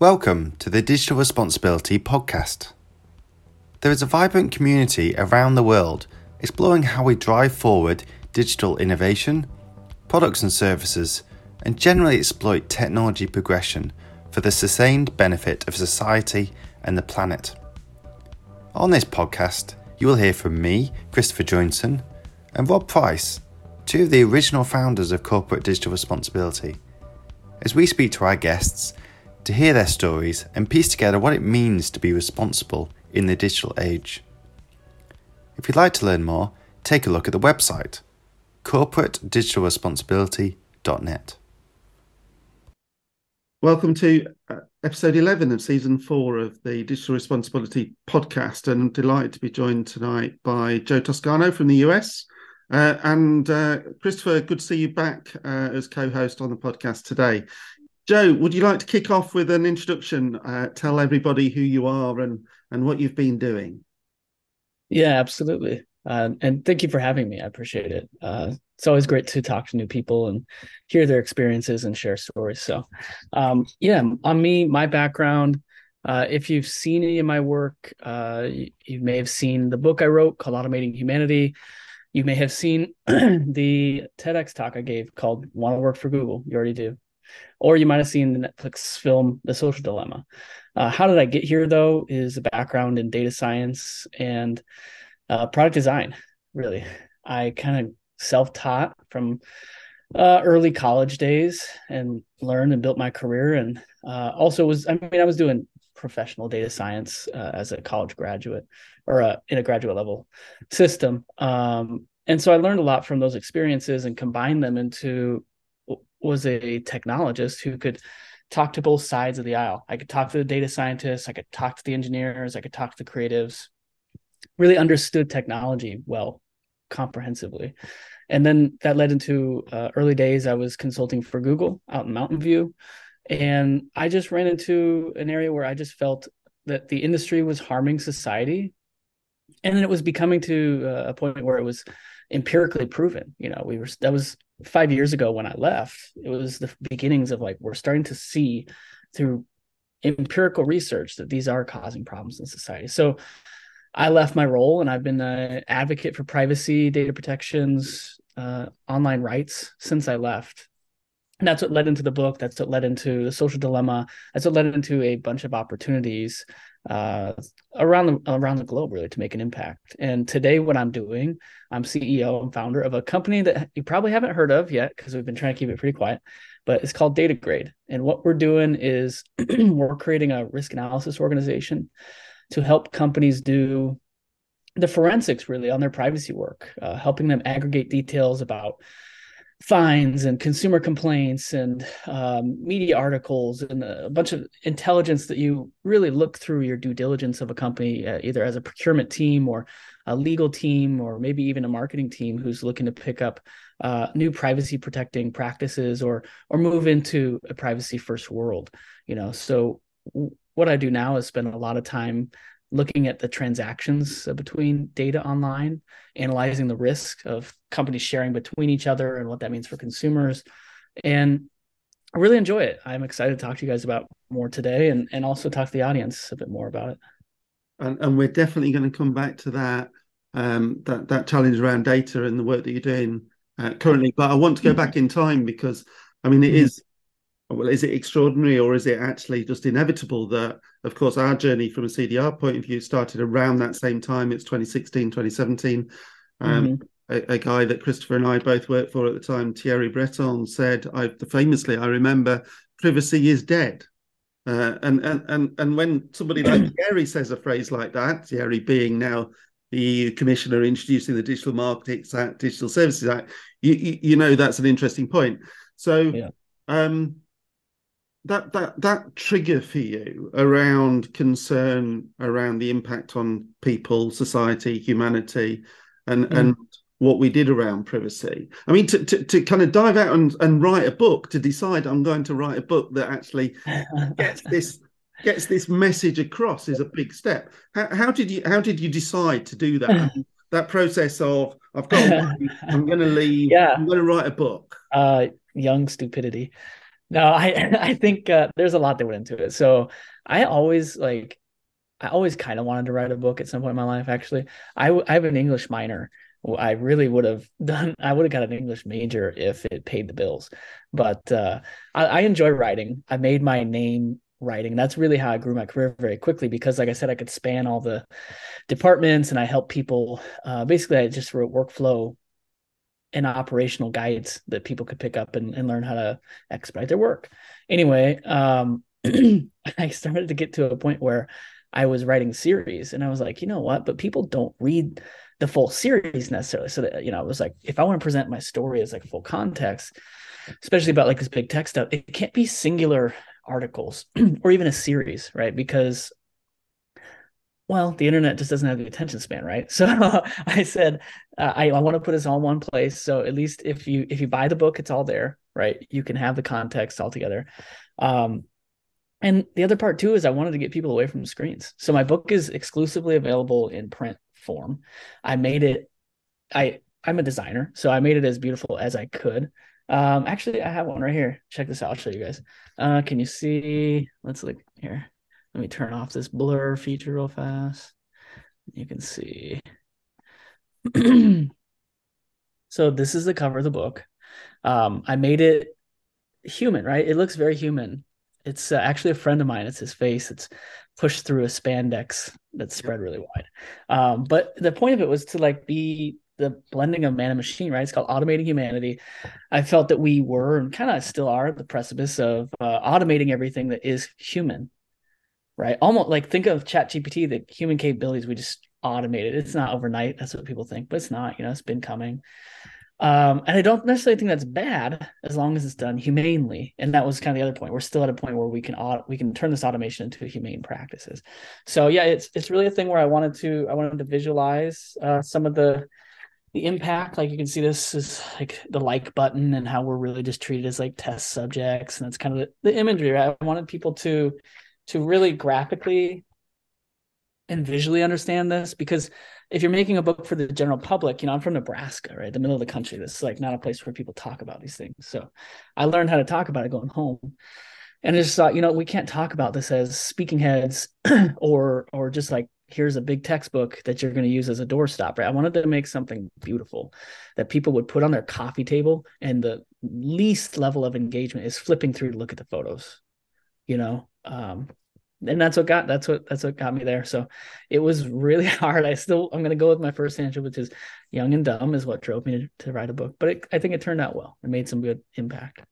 Welcome to the Digital Responsibility Podcast. There is a vibrant community around the world exploring how we drive forward digital innovation, products and services, and generally exploit technology progression for the sustained benefit of society and the planet. On this podcast, you will hear from me, Christopher Joynson, and Rob Price, two of the original founders of Corporate Digital Responsibility, as we speak to our guests to hear their stories and piece together what it means to be responsible in the digital age. If you'd like to learn more, take a look at the website corporatedigitalresponsibility.net. Welcome to uh, episode 11 of season four of the Digital Responsibility podcast. And I'm delighted to be joined tonight by Joe Toscano from the US. Uh, and uh, Christopher, good to see you back uh, as co host on the podcast today. Joe, would you like to kick off with an introduction? Uh, tell everybody who you are and, and what you've been doing. Yeah, absolutely. Uh, and thank you for having me. I appreciate it. Uh, it's always great to talk to new people and hear their experiences and share stories. So, um, yeah, on me, my background. Uh, if you've seen any of my work, uh, you, you, may have seen the book I wrote called Automating Humanity. You may have seen the TEDx talk I gave called "Want to Work for Google." You already do, or you might have seen the Netflix film "The Social Dilemma." Uh, how did I get here? Though, is a background in data science and uh, product design. Really, I kind of self-taught from uh, early college days and learned and built my career. And uh, also was, I mean, I was doing professional data science uh, as a college graduate or uh, in a graduate level system. Um, and so I learned a lot from those experiences and combined them into was a technologist who could talk to both sides of the aisle. I could talk to the data scientists, I could talk to the engineers, I could talk to the creatives, really understood technology well, comprehensively. And then that led into uh, early days. I was consulting for Google out in Mountain View. And I just ran into an area where I just felt that the industry was harming society. And then it was becoming to uh, a point where it was empirically proven. You know, we were, that was five years ago when I left. It was the beginnings of like, we're starting to see through empirical research that these are causing problems in society. So I left my role and I've been an advocate for privacy, data protections, uh, online rights since I left. And that's what led into the book. That's what led into the social dilemma. That's what led into a bunch of opportunities uh, around the around the globe, really, to make an impact. And today, what I'm doing, I'm CEO and founder of a company that you probably haven't heard of yet because we've been trying to keep it pretty quiet. But it's called Datagrade. And what we're doing is we're creating a risk analysis organization to help companies do the forensics really on their privacy work, uh, helping them aggregate details about fines and consumer complaints and um, media articles and a bunch of intelligence that you really look through your due diligence of a company, uh, either as a procurement team or a legal team or maybe even a marketing team who's looking to pick up uh, new privacy protecting practices or or move into a privacy first world. You know, so what I do now is spend a lot of time looking at the transactions between data online, analyzing the risk of companies sharing between each other and what that means for consumers. And I really enjoy it. I'm excited to talk to you guys about more today and, and also talk to the audience a bit more about it. And, and we're definitely going to come back to that um, that that challenge around data and the work that you're doing uh, currently. But I want to go back in time because I mean it mm-hmm. is well, is it extraordinary or is it actually just inevitable that, of course, our journey from a CDR point of view started around that same time? It's 2016, 2017. Um, mm-hmm. a, a, guy that Christopher and I both worked for at the time, Thierry Breton, said, I, famously, I remember, privacy is dead. Uh, and, and and and when somebody like Thierry says a phrase like that, Thierry being now the EU Commissioner introducing the Digital Markets Act, Digital Services Act, you, you, you know that's an interesting point. So yeah. um, that that that trigger for you around concern around the impact on people, society, humanity, and mm. and what we did around privacy. I mean, to, to, to kind of dive out and, and write a book, to decide I'm going to write a book that actually gets this gets this message across is a big step. How, how did you how did you decide to do that? that process of I've got I'm going to leave. Yeah, I'm going to write a book. Uh, young stupidity. No, I I think uh, there's a lot that went into it. So I always like, I always kind of wanted to write a book at some point in my life. Actually, I I have an English minor. I really would have done. I would have got an English major if it paid the bills. But uh, I, I enjoy writing. I made my name writing. That's really how I grew my career very quickly because, like I said, I could span all the departments and I help people. Uh, basically, I just wrote workflow and operational guides that people could pick up and, and learn how to expedite their work. Anyway, um, I started to get to a point where I was writing series and I was like, you know what? But people don't read the full series necessarily. So that, you know, I was like, if I want to present my story as like full context, especially about like this big tech stuff, it can't be singular articles or even a series, right? Because well, the internet just doesn't have the attention span, right? So I said, uh, I, I want to put this all in one place. So at least if you if you buy the book, it's all there, right? You can have the context all together. Um, and the other part too is I wanted to get people away from the screens. So my book is exclusively available in print form. I made it. I I'm a designer, so I made it as beautiful as I could. Um, actually, I have one right here. Check this out. I'll show you guys. Uh, can you see? Let's look here. Let me turn off this blur feature real fast. You can see. so this is the cover of the book. Um, I made it human, right? It looks very human. It's uh, actually a friend of mine. It's his face. It's pushed through a spandex that's spread really wide. Um, but the point of it was to like be the blending of man and machine, right? It's called automating humanity. I felt that we were and kind of still are at the precipice of uh, automating everything that is human right? Almost like think of Chat GPT, the human capabilities we just automated. It's not overnight. That's what people think, but it's not. You know, it's been coming. Um, and I don't necessarily think that's bad as long as it's done humanely. And that was kind of the other point. We're still at a point where we can we can turn this automation into humane practices. So yeah, it's it's really a thing where I wanted to I wanted to visualize uh, some of the the impact. Like you can see this is like the like button and how we're really just treated as like test subjects, and that's kind of the, the imagery. Right? I wanted people to to really graphically and visually understand this because if you're making a book for the general public, you know, I'm from Nebraska, right? The middle of the country. This is like not a place where people talk about these things. So I learned how to talk about it going home. And I just thought, you know, we can't talk about this as speaking heads or or just like here's a big textbook that you're going to use as a doorstop, right? I wanted to make something beautiful that people would put on their coffee table and the least level of engagement is flipping through to look at the photos, you know? Um, and that's what got that's what that's what got me there. So it was really hard. I still I'm gonna go with my first answer, which is young and dumb is what drove me to, to write a book. But it, I think it turned out well. It made some good impact.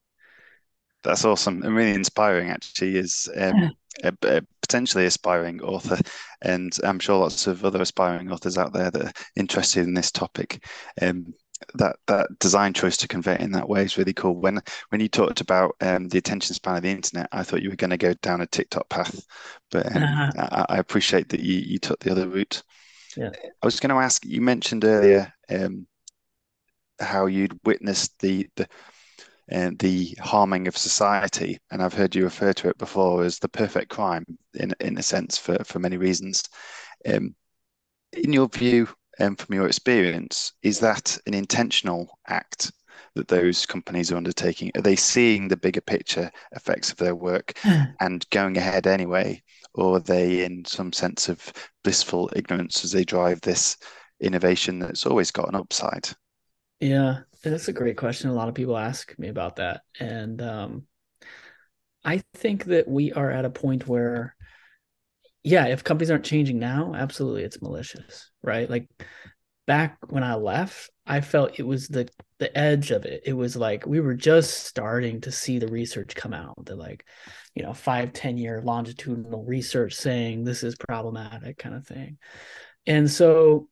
That's awesome and really inspiring. Actually, is um, a, a, potentially aspiring author, and I'm sure lots of other aspiring authors out there that are interested in this topic. Um, that that design choice to convey it in that way is really cool. When when you talked about um, the attention span of the internet, I thought you were going to go down a TikTok path, but um, uh-huh. I, I, appreciate that you you took the other route. Yeah. I was going to ask. You mentioned earlier um, how you'd witnessed the the uh, the harming of society, and I've heard you refer to it before as the perfect crime in in a sense for for many reasons. Um, in your view, um, from your experience, is that an intentional act that those companies are undertaking? Are they seeing the bigger picture effects of their work and going ahead anyway? Or are they in some sense of blissful ignorance as they drive this innovation that's always got an upside? Yeah, that's a great question. A lot of people ask me about that. And um, I think that we are at a point where yeah, if companies aren't changing now, absolutely it's malicious, right? Like back when I left, I felt it was the the edge of it. It was like we were just starting to see the research come out, the like, you know, five, 10 year longitudinal research saying this is problematic kind of thing. And so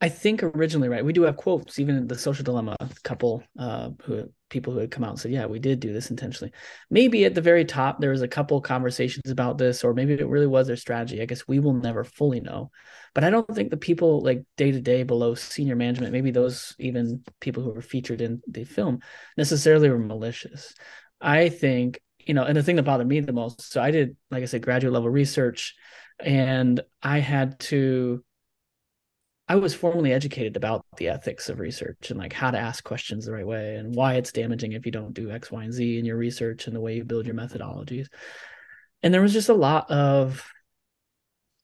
I think originally, right, we do have quotes, even the social dilemma couple uh, who people who had come out and said, yeah, we did do this intentionally. Maybe at the very top, there was a couple conversations about this, or maybe it really was their strategy. I guess we will never fully know. But I don't think the people like day to day below senior management, maybe those even people who were featured in the film necessarily were malicious. I think, you know, and the thing that bothered me the most, so I did, like I said, graduate level research, and I had to I was formally educated about the ethics of research and like how to ask questions the right way and why it's damaging if you don't do X, Y, and Z in your research and the way you build your methodologies. And there was just a lot of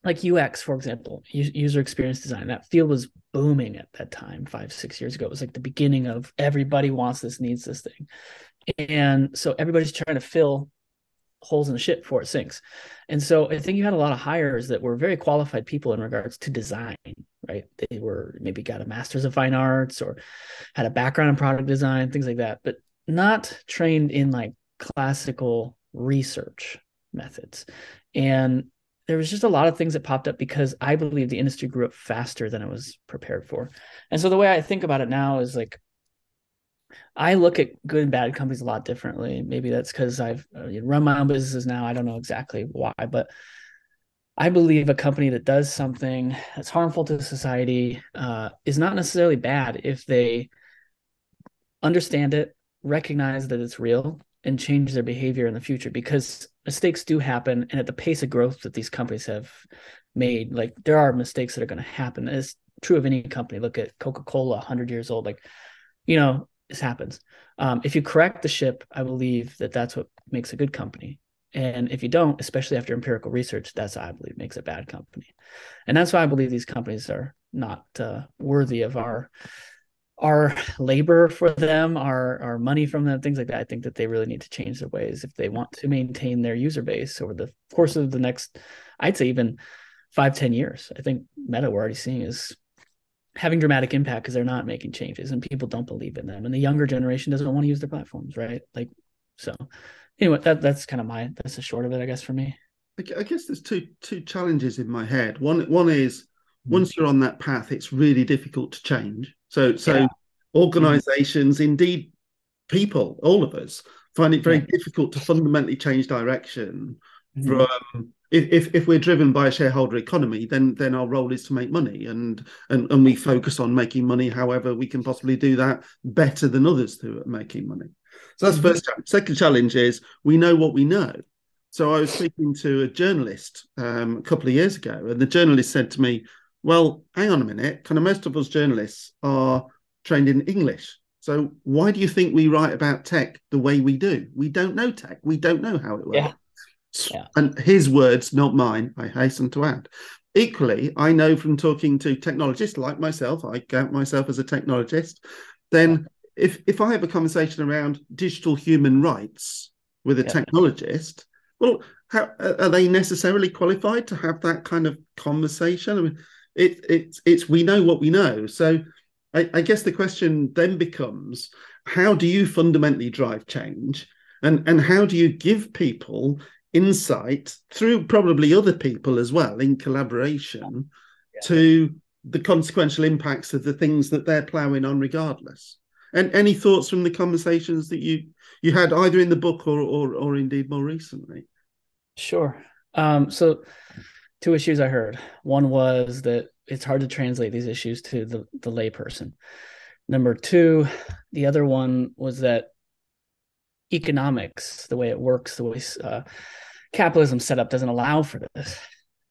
like UX, for example, user experience design. That field was booming at that time, five, six years ago. It was like the beginning of everybody wants this, needs this thing. And so everybody's trying to fill holes in the ship before it sinks. And so I think you had a lot of hires that were very qualified people in regards to design, right? They were maybe got a master's of fine arts or had a background in product design, things like that, but not trained in like classical research methods. And there was just a lot of things that popped up because I believe the industry grew up faster than it was prepared for. And so the way I think about it now is like I look at good and bad companies a lot differently. Maybe that's because I've uh, run my own businesses now. I don't know exactly why, but I believe a company that does something that's harmful to society uh, is not necessarily bad if they understand it, recognize that it's real, and change their behavior in the future because mistakes do happen. And at the pace of growth that these companies have made, like there are mistakes that are going to happen. It's true of any company. Look at Coca Cola, 100 years old. Like, you know, this happens. Um, if you correct the ship, I believe that that's what makes a good company. And if you don't, especially after empirical research, that's I believe makes a bad company. And that's why I believe these companies are not uh, worthy of our our labor for them, our our money from them, things like that. I think that they really need to change their ways if they want to maintain their user base over the course of the next, I'd say even five, ten years. I think Meta we're already seeing is having dramatic impact because they're not making changes and people don't believe in them and the younger generation doesn't want to use their platforms right like so anyway that that's kind of my that's the short of it i guess for me i guess there's two two challenges in my head one one is mm-hmm. once you're on that path it's really difficult to change so so yeah. organizations mm-hmm. indeed people all of us find it very yeah. difficult to fundamentally change direction mm-hmm. from if, if, if we're driven by a shareholder economy, then then our role is to make money, and and and we focus on making money. However, we can possibly do that better than others do at making money. So that's mm-hmm. first challenge. Second challenge is we know what we know. So I was speaking to a journalist um, a couple of years ago, and the journalist said to me, "Well, hang on a minute. Kind of most of us journalists are trained in English. So why do you think we write about tech the way we do? We don't know tech. We don't know how it works." Yeah. Yeah. And his words, not mine, I hasten to add. Equally, I know from talking to technologists like myself, I count myself as a technologist, then if, if I have a conversation around digital human rights with a technologist, well, how, are they necessarily qualified to have that kind of conversation? I mean, it, it's it's we know what we know. So I, I guess the question then becomes, how do you fundamentally drive change? And, and how do you give people insight through probably other people as well in collaboration yeah. to the consequential impacts of the things that they're ploughing on regardless and any thoughts from the conversations that you you had either in the book or or, or indeed more recently? Sure. Um, so two issues i heard. One was that it's hard to translate these issues to the the layperson. Number two the other one was that economics, the way it works, the way uh, capitalism set up doesn't allow for this.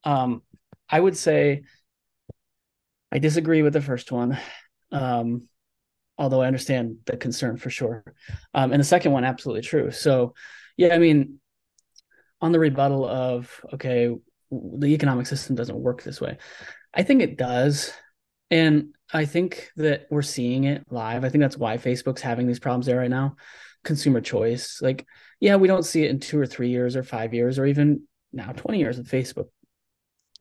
Um, I would say I disagree with the first one, um, although I understand the concern for sure. Um, and the second one, absolutely true. So, yeah, I mean, on the rebuttal of, okay, the economic system doesn't work this way, I think it does. And I think that we're seeing it live. I think that's why Facebook's having these problems there right now consumer choice. Like, yeah, we don't see it in two or three years or five years or even now 20 years of Facebook.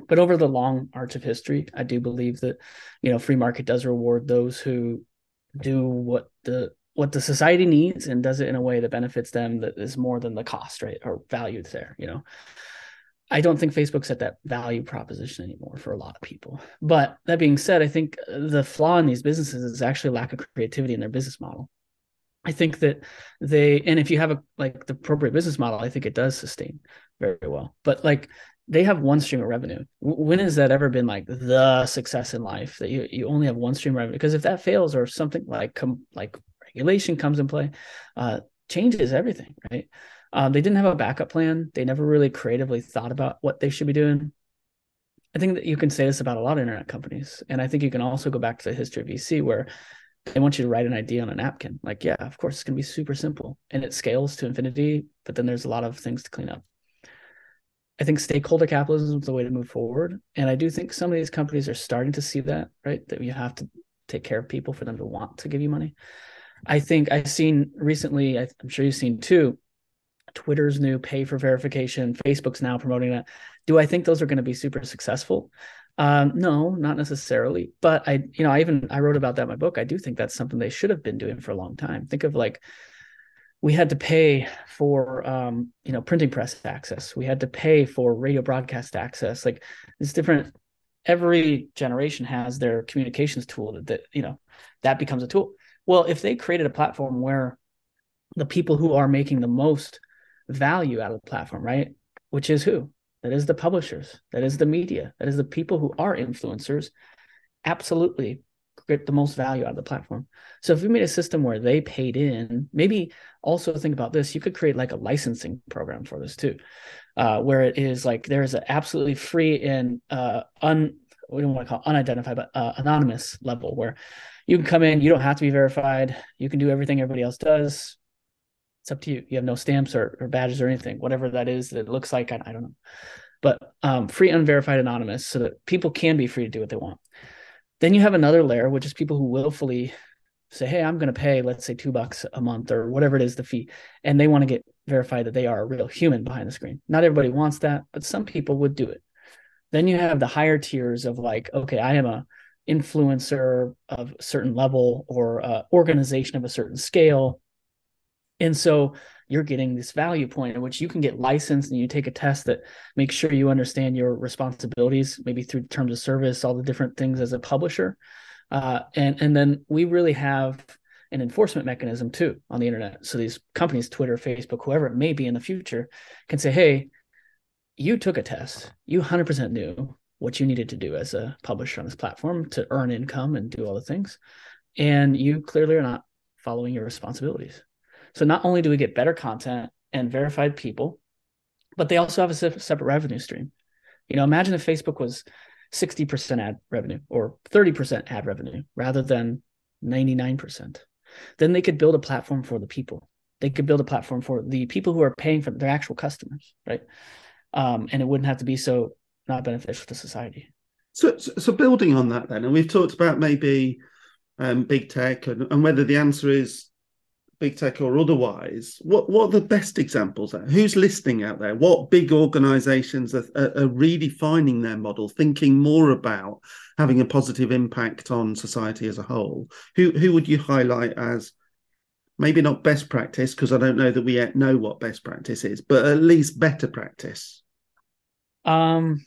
But over the long arch of history, I do believe that, you know, free market does reward those who do what the what the society needs and does it in a way that benefits them that is more than the cost, right? Or value there, you know. I don't think Facebook's at that value proposition anymore for a lot of people. But that being said, I think the flaw in these businesses is actually lack of creativity in their business model. I think that they and if you have a like the appropriate business model, I think it does sustain very well. But like they have one stream of revenue. When has that ever been like the success in life that you, you only have one stream of revenue? Because if that fails or something like come like regulation comes in play, uh, changes everything, right? Um, they didn't have a backup plan. They never really creatively thought about what they should be doing. I think that you can say this about a lot of internet companies. And I think you can also go back to the history of VC where they want you to write an idea on a napkin. Like, yeah, of course, it's going to be super simple and it scales to infinity, but then there's a lot of things to clean up. I think stakeholder capitalism is the way to move forward. And I do think some of these companies are starting to see that, right? That you have to take care of people for them to want to give you money. I think I've seen recently, I'm sure you've seen too, Twitter's new pay for verification. Facebook's now promoting that. Do I think those are going to be super successful? Um, no, not necessarily. But I, you know, I even I wrote about that in my book. I do think that's something they should have been doing for a long time. Think of like we had to pay for um, you know printing press access. We had to pay for radio broadcast access. Like it's different. Every generation has their communications tool that, that you know that becomes a tool. Well, if they created a platform where the people who are making the most value out of the platform, right? Which is who? That is the publishers. That is the media. That is the people who are influencers. Absolutely get the most value out of the platform. So if we made a system where they paid in, maybe also think about this, you could create like a licensing program for this too, uh, where it is like there is an absolutely free and uh, un we don't want to call it unidentified, but uh, anonymous level where you can come in, you don't have to be verified, you can do everything everybody else does. It's up to you. You have no stamps or, or badges or anything, whatever that is that it looks like. I, I don't know, but um, free, unverified, anonymous, so that people can be free to do what they want. Then you have another layer, which is people who willfully say, "Hey, I'm going to pay, let's say, two bucks a month or whatever it is the fee," and they want to get verified that they are a real human behind the screen. Not everybody wants that, but some people would do it. Then you have the higher tiers of like, okay, I am a influencer of a certain level or uh, organization of a certain scale and so you're getting this value point in which you can get licensed and you take a test that makes sure you understand your responsibilities, maybe through terms of service, all the different things as a publisher. Uh, and and then we really have an enforcement mechanism too on the internet. So these companies, Twitter, Facebook, whoever it may be in the future, can say, "Hey, you took a test. You 100% knew what you needed to do as a publisher on this platform to earn income and do all the things, and you clearly are not following your responsibilities." So not only do we get better content and verified people, but they also have a separate revenue stream. You know, imagine if Facebook was 60% ad revenue or 30% ad revenue rather than 99%. Then they could build a platform for the people. They could build a platform for the people who are paying for their actual customers, right? Um, and it wouldn't have to be so not beneficial to society. So, so, building on that, then, and we've talked about maybe um, big tech and, and whether the answer is big tech or otherwise, what what are the best examples there? Who's listening out there? What big organizations are, are, are, redefining their model, thinking more about having a positive impact on society as a whole? Who who would you highlight as maybe not best practice, because I don't know that we yet know what best practice is, but at least better practice? Um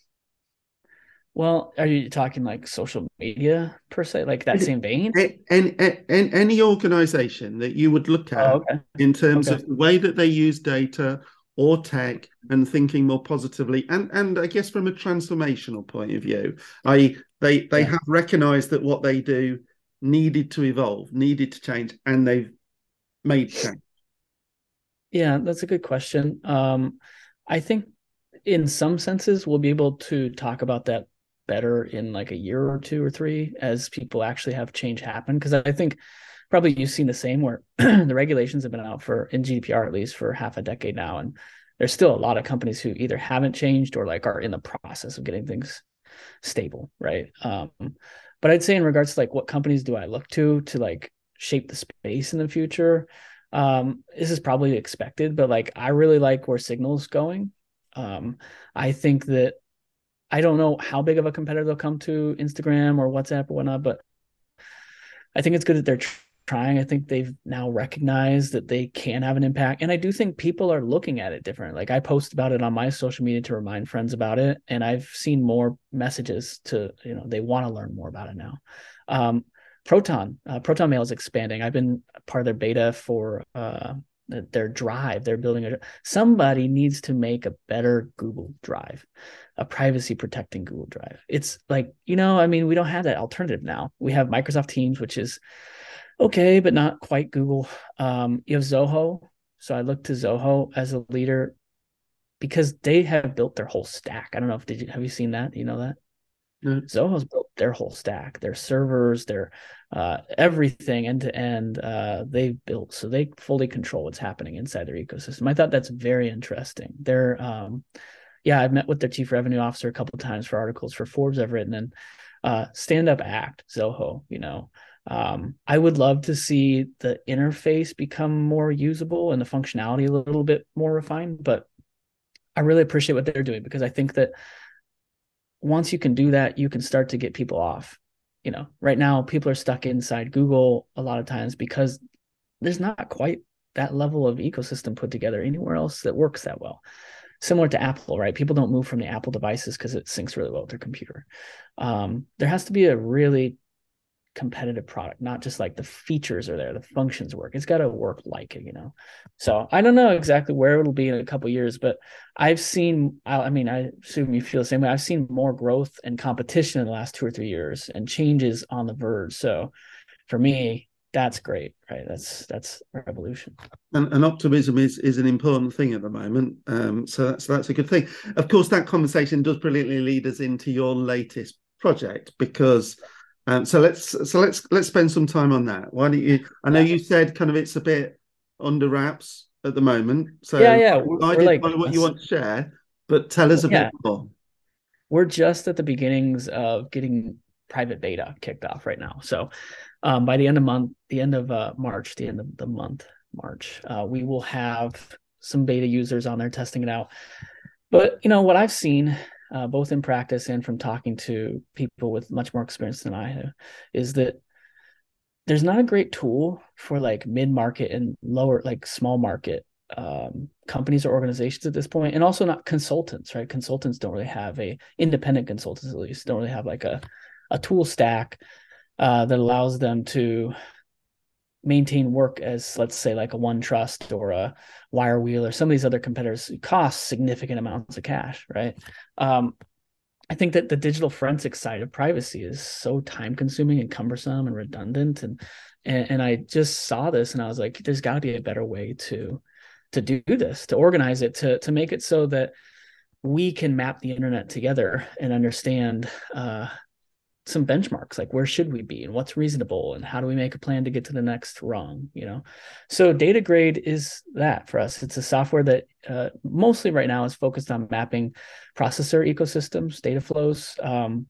well, are you talking like social media per se, like that same vein? Any, any, any organization that you would look at oh, okay. in terms okay. of the way that they use data or tech and thinking more positively, and and I guess from a transformational point of view, I they they yeah. have recognized that what they do needed to evolve, needed to change, and they've made change. Yeah, that's a good question. Um, I think in some senses we'll be able to talk about that better in like a year or two or three as people actually have change happen because i think probably you've seen the same where the regulations have been out for in gdpr at least for half a decade now and there's still a lot of companies who either haven't changed or like are in the process of getting things stable right? Um, but i'd say in regards to like what companies do i look to to like shape the space in the future um, this is probably expected but like i really like where signal's going. Um, i think that I don't know how big of a competitor they'll come to Instagram or WhatsApp or whatnot, but I think it's good that they're trying. I think they've now recognized that they can have an impact. And I do think people are looking at it different. Like I post about it on my social media to remind friends about it. And I've seen more messages to, you know, they want to learn more about it now. Um, Proton, uh, Proton Mail is expanding. I've been part of their beta for uh, their drive they're building a somebody needs to make a better google drive a privacy protecting google drive it's like you know i mean we don't have that alternative now we have microsoft teams which is okay but not quite google um, you have zoho so i look to zoho as a leader because they have built their whole stack i don't know if did you have you seen that you know that No. Zoho's built their whole stack, their servers, their uh, everything end to end. Uh, they've built so they fully control what's happening inside their ecosystem. I thought that's very interesting. They're, um, yeah, I've met with their chief revenue officer a couple times for articles for Forbes I've written, and uh, stand up act Zoho. You know, um, I would love to see the interface become more usable and the functionality a little bit more refined, but I really appreciate what they're doing because I think that once you can do that, you can start to get people off. You know, right now people are stuck inside Google a lot of times because there's not quite that level of ecosystem put together anywhere else that works that well. Similar to Apple, right? People don't move from the Apple devices because it syncs really well with their computer. Um, there has to be a really competitive product, not just like the features are there, the functions work. It's got to work like it, you know. So I don't know exactly where it'll be in a couple years, but I've seen. I mean, I assume you feel the same way. I've seen more growth and competition in the last two or three years, and changes on the verge. So for me, that's great, right? That's that's revolution. And, and optimism is is an important thing at the moment. Um, so that's that's a good thing. Of course, that conversation does brilliantly lead us into your latest project because um, so let's so let's let's spend some time on that. Why don't you? I know you said kind of it's a bit under wraps at the moment. So yeah, yeah, we're, I did like, what you want to share, but tell us a yeah. bit more. We're just at the beginnings of getting private beta kicked off right now. So um, by the end of month, the end of uh, March, the end of the month, March, uh, we will have some beta users on there testing it out. But you know what I've seen uh, both in practice and from talking to people with much more experience than I have, is that there's not a great tool for like mid market and lower, like small market um, companies or organizations at this point, and also not consultants, right? Consultants don't really have a independent consultants at least don't really have like a a tool stack uh, that allows them to maintain work as let's say like a OneTrust or a WireWheel or some of these other competitors cost significant amounts of cash right? Um, i think that the digital forensic side of privacy is so time consuming and cumbersome and redundant and, and and i just saw this and i was like there's got to be a better way to to do this to organize it to to make it so that we can map the internet together and understand uh, some benchmarks like where should we be and what's reasonable and how do we make a plan to get to the next rung you know? So Datagrade is that for us. It's a software that uh, mostly right now is focused on mapping processor ecosystems data flows. Um,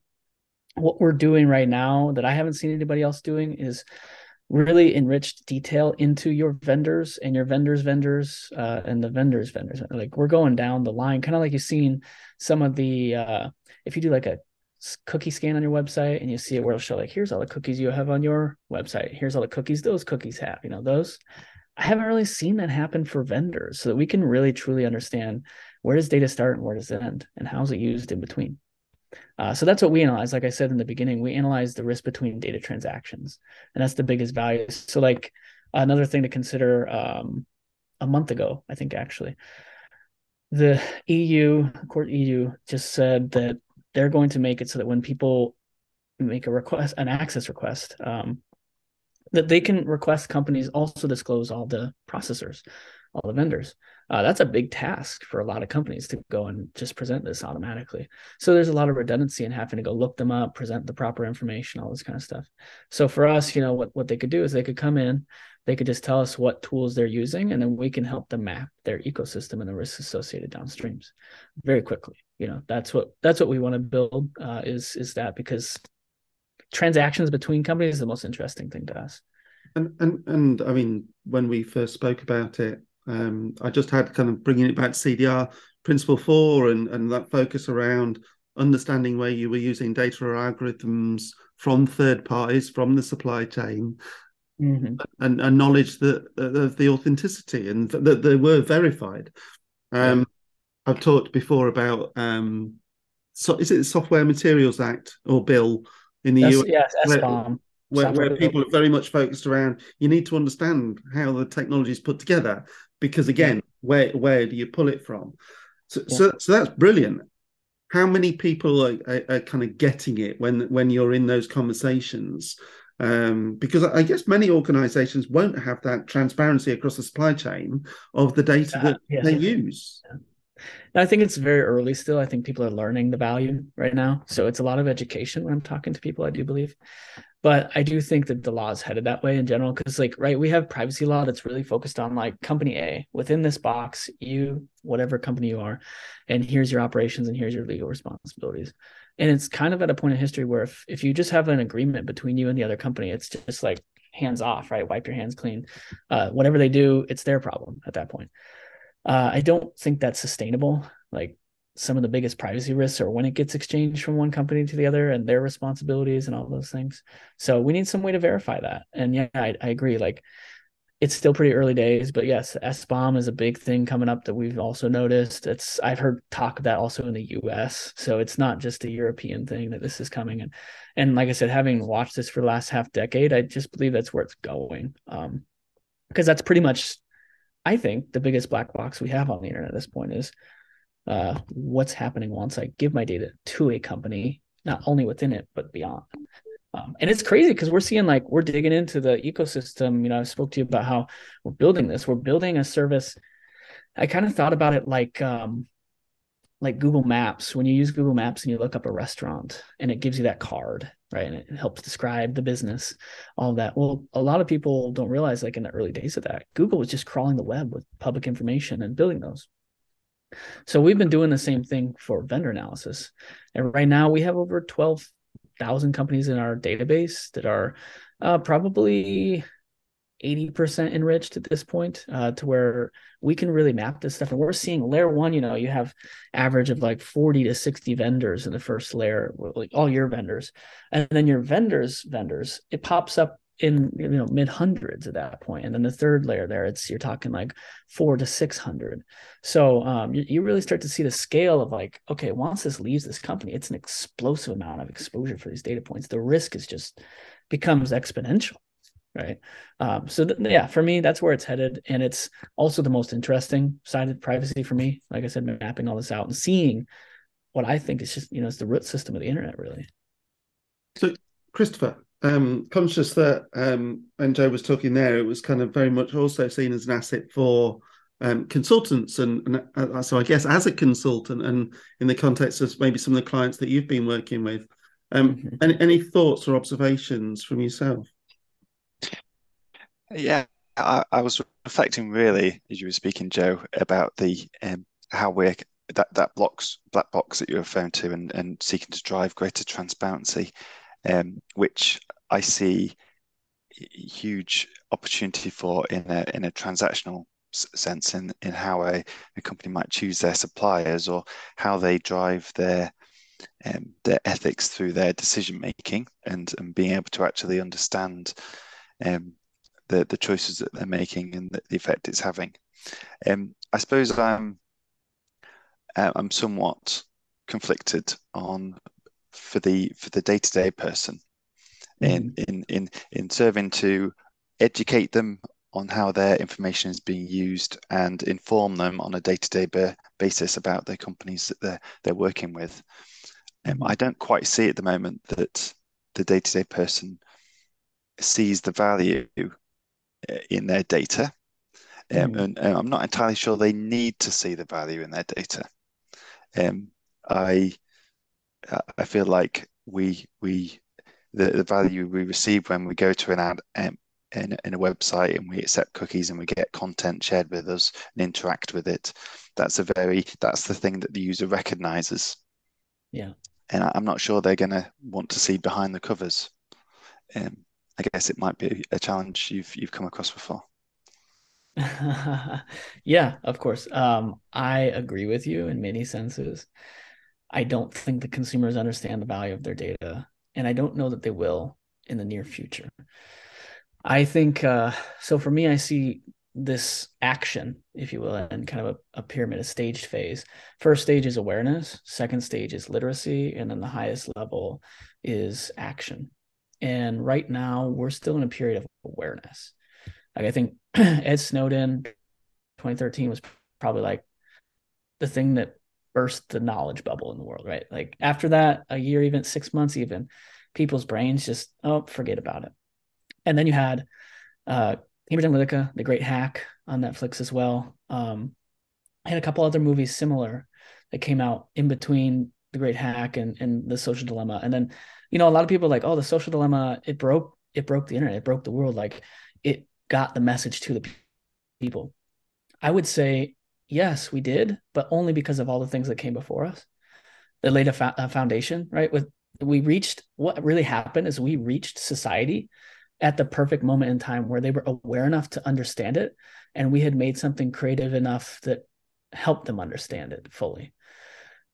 what we're doing right now that i haven't seen anybody else doing is really enriched detail into your vendors and your vendors vendors uh, and the vendors vendors. Like we're going down the line kind of like you've seen some of the uh, if you do like a cookie scan on your website and you see it where it'll show like here's all the cookies you have on your website. Here's all the cookies those cookies have you know those. I haven't really seen that happen for vendors so that we can really truly understand where does data start and where does it end and how is it used in between. Uh, so that's what we analyze. Like i said in the beginning we analyze the risk between data transactions and that's the biggest value. So like another thing to consider um, a month ago i think actually the eu court eu just said that they're going to make it so that when people make a request, an access request, um, that they can request companies also disclose all the processors, all the vendors. Uh, that's a big task for a lot of companies to go and just present this automatically. So there's a lot of redundancy in having to go look them up, present the proper information, all this kind of stuff. So for us, you know, what what they could do is they could come in, they could just tell us what tools they're using, and then we can help them map their ecosystem and the risks associated downstreams very quickly. You know, that's what that's what we want to build uh, is is that because transactions between companies is the most interesting thing to us. And and and I mean, when we first spoke about it, um, I just had kind of bringing it back to CDR principle four and and that focus around understanding where you were using data or algorithms from third parties from the supply chain mm-hmm. and, and knowledge that of the authenticity and that, they were verified. Um. I've talked before about um, so is it the Software Materials Act or bill in the US? Yes. Where, where, where people are very much focused around you need to understand how the technology is put together because again yeah. where where do you pull it from so, yeah. so so that's brilliant how many people are, are, are, kind of getting it when when you're in those conversations um, because I guess many organizations won't have that transparency across the supply chain of the data uh, that yeah. they use. I think it's very early still. I think people are learning the value right now. So it's a lot of education when I'm talking to people, I do believe. But I do think that the law is headed that way in general. Cause like, right, we have privacy law that's really focused on like company A within this box, you, whatever company you are, and here's your operations and here's your legal responsibilities. And it's kind of at a point in history where if, if you just have an agreement between you and the other company, it's just like hands off, right? Wipe your hands clean. Uh, whatever they do, it's their problem at that point. Uh, I don't think that's sustainable. Like some of the biggest privacy risks are when it gets exchanged from one company to the other and their responsibilities and all those things. So we need some way to verify that. And yeah, I, I agree. Like it's still pretty early days, but yes, SBOM is a big thing coming up that we've also noticed. It's I've heard talk of that also in the US. So it's not just a European thing that this is coming. And and like I said, having watched this for the last half decade, I just believe that's where it's going. Um, because that's pretty much I think the biggest black box we have on the internet at this point is uh, what's happening once I give my data to a company, not only within it, but beyond. Um, and it's crazy because we're seeing like we're digging into the ecosystem. You know, I spoke to you about how we're building this. We're building a service. I kind of thought about it like um, like Google Maps. When you use Google Maps and you look up a restaurant and it gives you that card, right? And it helps describe the business, all that. Well, a lot of people don't realize, like in the early days of that, Google was just crawling the web with public information and building those. So we've been doing the same thing for vendor analysis. And right now we have over 12,000 companies in our database that are uh, probably 80% enriched at this point uh, to where we can really map this stuff. And we're seeing layer one you know you have average of like 40 to 60 vendors in the first layer like all your vendors. And then your vendors vendors it pops up in you know mid hundreds at that point. And then the third layer there it's you're talking like four to 600 so um, you, you really start to see the scale of like okay once this leaves this company it's an explosive amount of exposure for these data points. The risk is just becomes exponential right? Um, so th- yeah for me that's where it's headed and it's also the most interesting side of privacy for me. Like i said mapping all this out and seeing what i think is just you know it's the root system of the internet really. So christopher um, conscious that um, when joe was talking there it was kind of very much also seen as an asset for um, consultants and, and uh, so i guess as a consultant and in the context of maybe some of the clients that you've been working with. Um, mm-hmm. any, any thoughts or observations from yourself yeah, I, I, was reflecting really as you were speaking, Joe, about the um, how we're that that blocks black box that you're referring to, and and seeking to drive greater transparency, um, which I see huge opportunity for in a in a transactional sense in in how a, a company might choose their suppliers or how they drive their um, their ethics through their decision making and and being able to actually understand um, the the choices that they're making and the, effect it's having. Um, I suppose I'm uh, I'm somewhat conflicted on for the for the day to day person mm. in in in in serving to educate them on how their information is being used and inform them on a day to day basis about the companies that they're they're working with. Um, mm. I don't quite see at the moment that the day to day person sees the value in their data. Um, mm. and, and, I'm not entirely sure they need to see the value in their data. Um, I I feel like we we the, the value we receive when we go to an ad um, in, in a website and we accept cookies and we get content shared with us and interact with it. That's a very that's the thing that the user recognizes. Yeah. And I'm not sure they're going to want to see behind the covers. Um, I guess it might be a challenge you've you've come across before. yeah, of course. Um, I agree with you in many senses. I don't think the consumers understand the value of their data, and I don't know that they will in the near future. I think uh, so. For me, I see this action, if you will, and kind of a, a pyramid, a staged phase. First stage is awareness. Second stage is literacy, and then the highest level is action. And right now, we're still in a period of awareness. Like I think Ed Snowden, 2013 was probably like the thing that burst the knowledge bubble in the world, right? Like after that, a year, even six months, even people's brains just oh, forget about it. And then you had uh, Cambridge Analytica, The Great Hack on Netflix as well. Um, had a couple other movies similar that came out in between The Great Hack and and The Social Dilemma. And then, you know, a lot of people are like, oh, The Social Dilemma, it broke it broke the internet, it broke the world. Like it got the message to the people. I would say yes, we did, but only because of all the things that came before us. That laid a, a foundation, right? With we reached what really happened is we reached society at the perfect moment in time where they were aware enough to understand it and we had made something creative enough that helped them understand it fully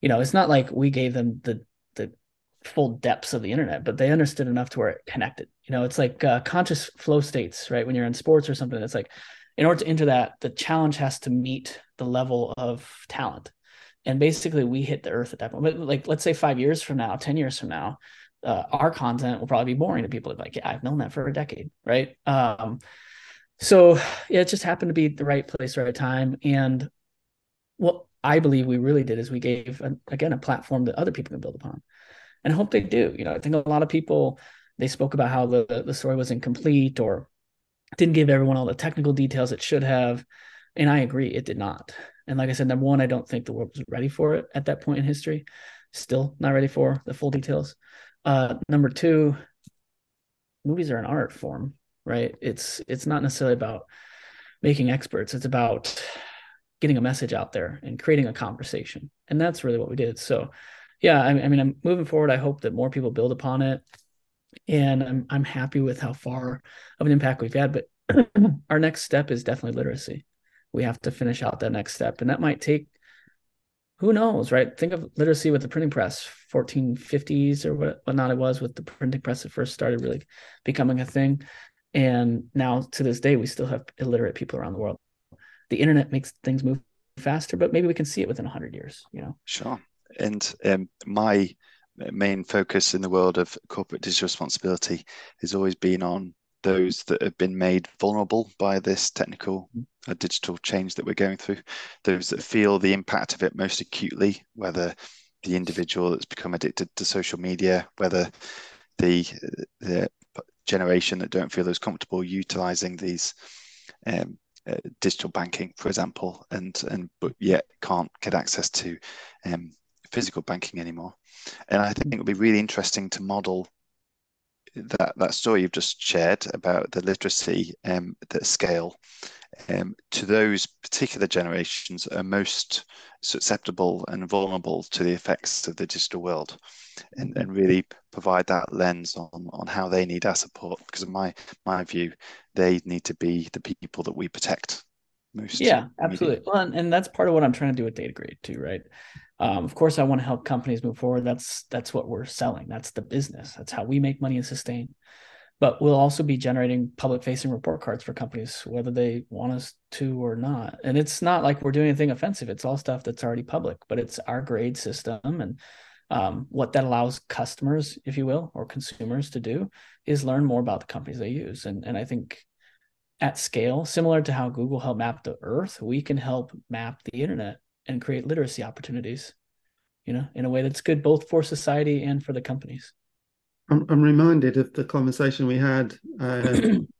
you know it's not like we gave them the the full depths of the internet but they understood enough to where it connected. You know it's like uh, conscious flow states right? When you're in sports or something it's like in order to enter that the challenge has to meet the level of talent. And basically we hit the earth at that point. But like let's say five years from now 10 years from now uh, our content will probably be boring to people. Like yeah i've known that for a decade right? Um, so yeah, it just happened to be the right place right time. And what i believe we really did is we gave a, again a platform that other people can build upon and i hope they do you know i think a lot of people they spoke about how the the story was incomplete or didn't give everyone all the technical details it should have and i agree it did not and like I said, number one, I don't think the world was ready for it at that point in history. Still not ready for the full details. Uh, number two, movies are an art form, right? It's it's not necessarily about making experts. It's about getting a message out there and creating a conversation, and that's really what we did. So, yeah, I, I mean, I'm moving forward. I hope that more people build upon it, and I'm I'm happy with how far of an impact we've had. But our next step is definitely literacy. We have to finish out that next step. And that might take who knows right? Think of literacy with the printing press 1450s or what whatnot it was with the printing press that first started really becoming a thing. And now to this day we still have illiterate people around the world the internet makes things move faster but maybe we can see it within 100 years you know? Sure. And um, my main focus in the world of corporate digital responsibility has always been on those that have been made vulnerable by this technical uh, digital change that we're going through, those that feel the impact of it most acutely, whether the individual that's become addicted to social media, whether the the generation that don't feel as comfortable utilizing these um, uh, digital banking, for example, and and but yet can't get access to um, physical banking anymore. And I think it would be really interesting to model that that story you've just shared about the literacy um, that scale um, to those particular generations are most susceptible and vulnerable to the effects of the digital world and, and really provide that lens on, on how they need our support because in my my view they need to be the people that we protect most yeah absolutely well and, and that's part of what i'm trying to do with DataGrade too right um, of course, I want to help companies move forward. That's that's what we're selling. That's the business. That's how we make money and sustain. But we'll also be generating public-facing report cards for companies, whether they want us to or not. And it's not like we're doing anything offensive. It's all stuff that's already public, but it's our grade system and um, what that allows customers, if you will, or consumers to do is learn more about the companies they use. And and I think at scale, similar to how Google helped map the Earth, we can help map the internet and create literacy opportunities you know in a way that's good both for society and for the companies i'm, I'm reminded of the conversation we had uh,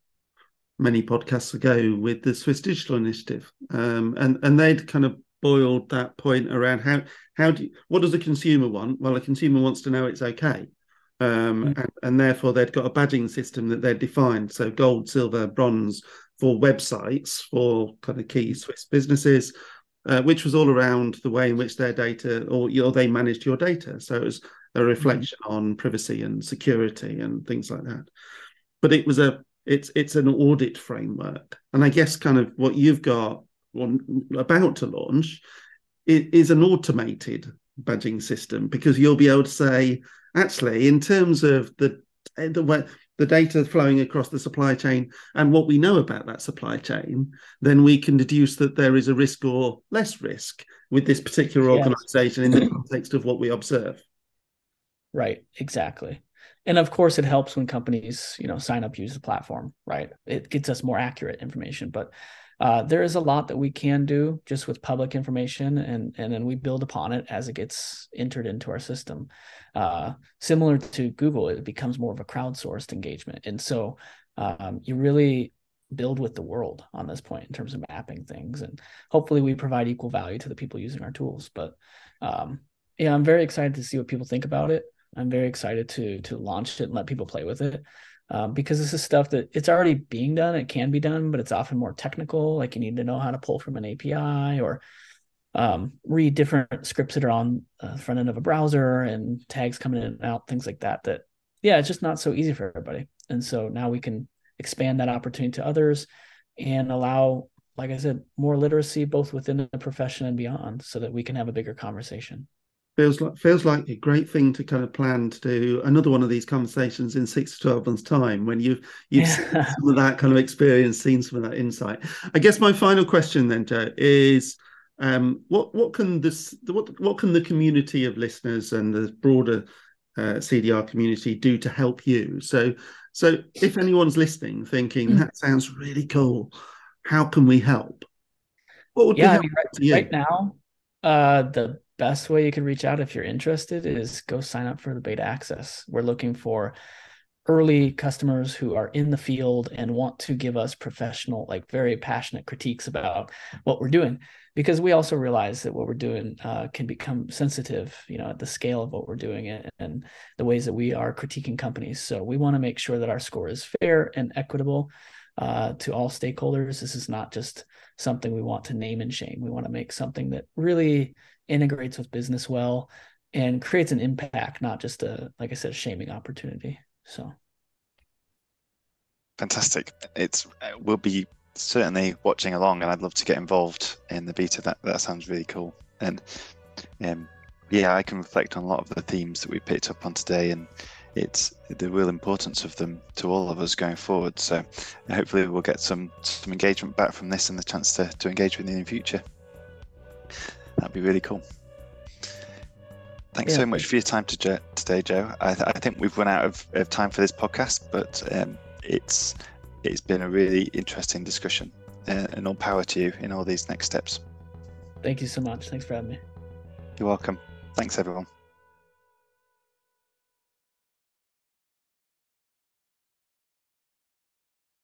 many podcasts ago with the swiss digital initiative. Um, and and they'd kind of boiled that point around how how do you, what does the consumer want? Well a consumer wants to know it's okay. Um, mm-hmm. and, and therefore they'd got a badging system that they'd defined. So gold silver bronze for websites for kind of key swiss businesses uh, which was all around the way in which their data or, or they managed your data. So it was a reflection mm-hmm. on privacy and security and things like that. But it was a it's it's an audit framework, and I guess kind of what you've got about to launch is an automated badging system because you'll be able to say actually in terms of the the way the data flowing across the supply chain and what we know about that supply chain, then we can deduce that there is a risk or less risk with this particular organization in the context of what we observe. Right, exactly. And of course, it helps when companies, you know, sign up, use the platform, right? It gets us more accurate information. But uh, there is a lot that we can do just with public information and and then we build upon it as it gets entered into our system. Uh, similar to google it becomes more of a crowdsourced engagement. And so um, you really build with the world on this point in terms of mapping things. And hopefully we provide equal value to the people using our tools. But um, yeah i'm very excited to see what people think about it. I'm very excited to to launch it and let people play with it um, because this is stuff that it's already being done it can be done but it's often more technical like you need to know how to pull from an api or um, read different scripts that are on the front end of a browser and tags coming in and out things like that that yeah it's just not so easy for everybody. And so now we can expand that opportunity to others and allow like i said more literacy both within the profession and beyond so that we can have a bigger conversation feels like feels like a great thing to kind of plan to do another one of these conversations in six to 12 months time when you've you've yeah. seen some of that kind of experience seen some of that insight i guess my final question then joe is um, what what can this what what can the community of listeners and the broader uh, cdr community do to help you so so if anyone's listening, thinking mm. that sounds really cool, how can we help? What would yeah, I mean, right, right, now, uh, the best way you can reach out if you're interested is go sign up for the beta access. We're looking for early customers who are in the field and want to give us professional, like very passionate critiques about what we're doing because we also realize that what we're doing uh, can become sensitive, you know, at the scale of what we're doing and, and the ways that we are critiquing companies. So we want to make sure that our score is fair and equitable uh, to all stakeholders. This is not just something we want to name and shame. We want to make something that really integrates with business well and creates an impact, not just a, like I said, shaming opportunity. So fantastic. It's we'll be certainly watching along, and I'd love to get involved in the beta. That that sounds really cool. And um, yeah, I can reflect on a lot of the themes that we picked up on today, and it's the real importance of them to all of us going forward. So hopefully we'll get some some engagement back from this and the chance to, to engage with you in the future. That'd be really cool. Thanks yeah. so much for your time to, today, Joe. I, th- I, think we've run out of, of, time for this podcast, but um, it's it's been a really interesting discussion. Uh, and all power to you in all these next steps. Thank you so much. Thanks for having me. You're welcome. Thanks, everyone.